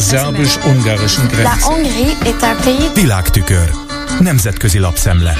Szerbus-ungarischen Grenze. Világtükör. Nemzetközi lapszemle.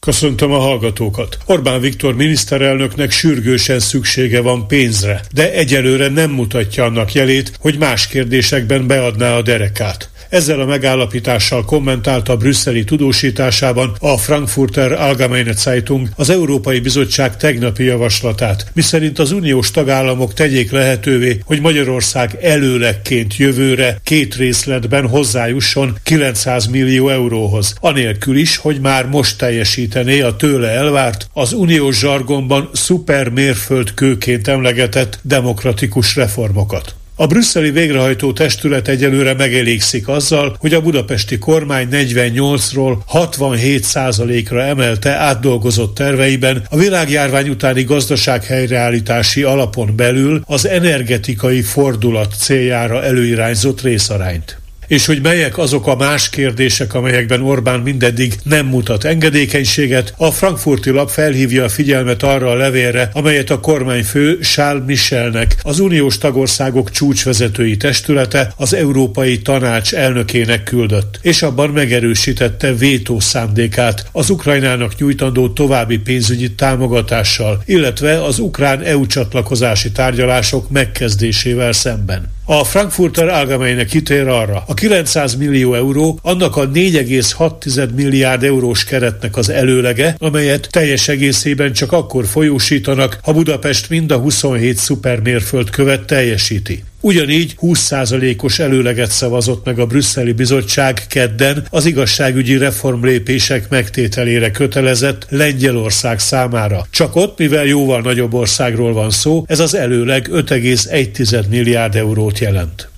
Köszöntöm a hallgatókat. Orbán Viktor miniszterelnöknek sürgősen szüksége van pénzre, de egyelőre nem mutatja annak jelét, hogy más kérdésekben beadná a derekát. Ezzel a megállapítással kommentálta brüsszeli tudósításában a Frankfurter Allgemeine Zeitung az Európai Bizottság tegnapi javaslatát, miszerint az uniós tagállamok tegyék lehetővé, hogy Magyarország előlegként jövőre két részletben hozzájusson 900 millió euróhoz, anélkül is, hogy már most teljesítené a tőle elvárt, az uniós zsargonban szuper mérföldkőként emlegetett demokratikus reformokat. A brüsszeli végrehajtó testület egyelőre megelégszik azzal, hogy a budapesti kormány 48-ról 67% ra emelte átdolgozott terveiben a világjárvány utáni gazdaság helyreállítási alapon belül az energetikai fordulat céljára előirányzott részarányt és hogy melyek azok a más kérdések, amelyekben Orbán mindeddig nem mutat engedékenységet, a frankfurti lap felhívja a figyelmet arra a levélre, amelyet a kormányfő Charles Michelnek, az uniós tagországok csúcsvezetői testülete, az Európai Tanács elnökének küldött, és abban megerősítette vétó szándékát az Ukrajnának nyújtandó további pénzügyi támogatással, illetve az ukrán EU csatlakozási tárgyalások megkezdésével szemben. A Frankfurter Allgemeine kitér arra, a 900 millió euró annak a 4,6 milliárd eurós keretnek az előlege, amelyet teljes egészében csak akkor folyósítanak, ha Budapest mind a 27 szupermérföld követ teljesíti. Ugyanígy 20%-os előleget szavazott meg a brüsszeli bizottság kedden az igazságügyi reformlépések megtételére kötelezett Lengyelország számára. Csak ott, mivel jóval nagyobb országról van szó, ez az előleg 5,1 milliárd eurót jelent.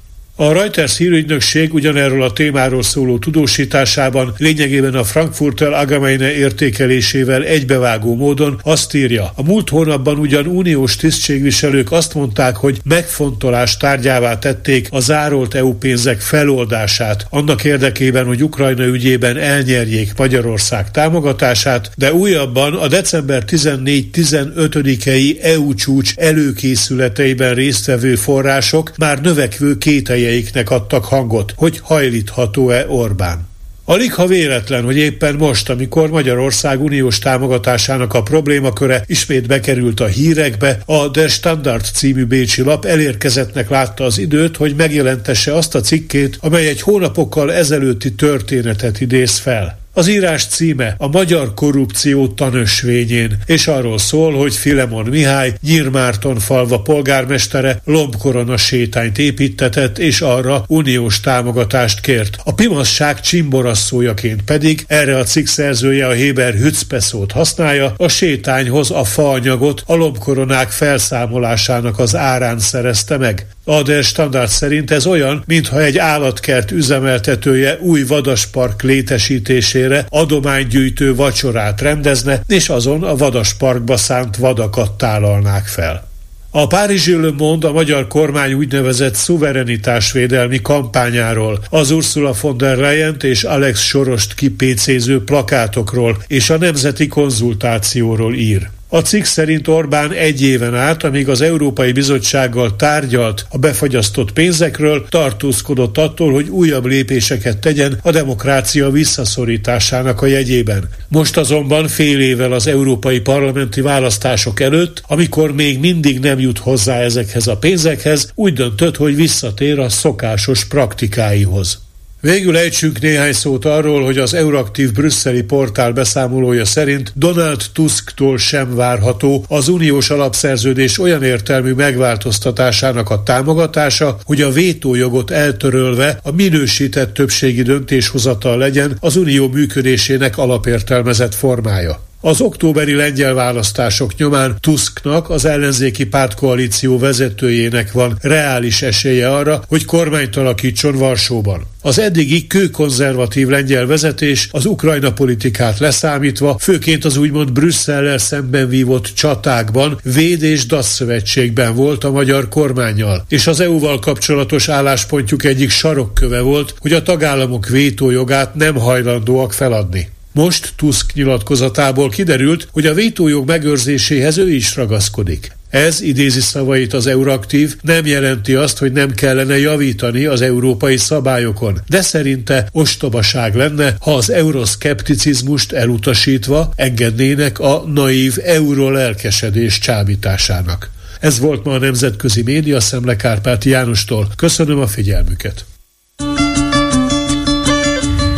A Reuters hírügynökség ugyanerről a témáról szóló tudósításában lényegében a Frankfurter Allgemeine értékelésével egybevágó módon azt írja, a múlt hónapban ugyan uniós tisztségviselők azt mondták, hogy megfontolás tárgyává tették a zárolt EU pénzek feloldását, annak érdekében, hogy Ukrajna ügyében elnyerjék Magyarország támogatását, de újabban a december 14-15-i EU csúcs előkészületeiben résztvevő források már növekvő kételje reményeiknek adtak hangot, hogy hajlítható-e Orbán. Alig ha véletlen, hogy éppen most, amikor Magyarország uniós támogatásának a problémaköre ismét bekerült a hírekbe, a Der Standard című bécsi lap elérkezettnek látta az időt, hogy megjelentesse azt a cikkét, amely egy hónapokkal ezelőtti történetet idéz fel. Az írás címe a Magyar Korrupció tanösvényén, és arról szól, hogy Filemon Mihály Nyírmárton falva polgármestere lombkorona sétányt építetett, és arra uniós támogatást kért. A pimasság csimborasszójaként pedig erre a cikk szerzője a Héber Hützpeszót használja, a sétányhoz a faanyagot a lombkoronák felszámolásának az árán szerezte meg. A Der Standard szerint ez olyan, mintha egy állatkert üzemeltetője új vadaspark létesítésére adománygyűjtő vacsorát rendezne, és azon a vadasparkba szánt vadakat tálalnák fel. A Párizsi Le Monde a magyar kormány úgynevezett szuverenitásvédelmi kampányáról, az Ursula von der leyen és Alex Sorost kipécéző plakátokról és a nemzeti konzultációról ír. A cikk szerint Orbán egy éven át, amíg az Európai Bizottsággal tárgyalt a befagyasztott pénzekről, tartózkodott attól, hogy újabb lépéseket tegyen a demokrácia visszaszorításának a jegyében. Most azonban fél évvel az európai parlamenti választások előtt, amikor még mindig nem jut hozzá ezekhez a pénzekhez, úgy döntött, hogy visszatér a szokásos praktikáihoz. Végül ejtsünk néhány szót arról, hogy az Euraktív brüsszeli portál beszámolója szerint Donald Tusktól sem várható az uniós alapszerződés olyan értelmű megváltoztatásának a támogatása, hogy a vétójogot eltörölve a minősített többségi döntéshozatal legyen az unió működésének alapértelmezett formája. Az októberi lengyel választások nyomán Tusknak, az ellenzéki pártkoalíció vezetőjének van reális esélye arra, hogy kormányt alakítson Varsóban. Az eddigi kőkonzervatív lengyel vezetés az Ukrajna politikát leszámítva, főként az úgymond Brüsszellel szemben vívott csatákban, véd és szövetségben volt a magyar kormányjal, és az EU-val kapcsolatos álláspontjuk egyik sarokköve volt, hogy a tagállamok vétójogát nem hajlandóak feladni. Most Tusk nyilatkozatából kiderült, hogy a vétójog megőrzéséhez ő is ragaszkodik. Ez, idézi szavait az Euraktív, nem jelenti azt, hogy nem kellene javítani az európai szabályokon, de szerinte ostobaság lenne, ha az euroszkepticizmust elutasítva engednének a naív eurolelkesedés csábításának. Ez volt ma a Nemzetközi Média Szemle Kárpáti Jánostól. Köszönöm a figyelmüket!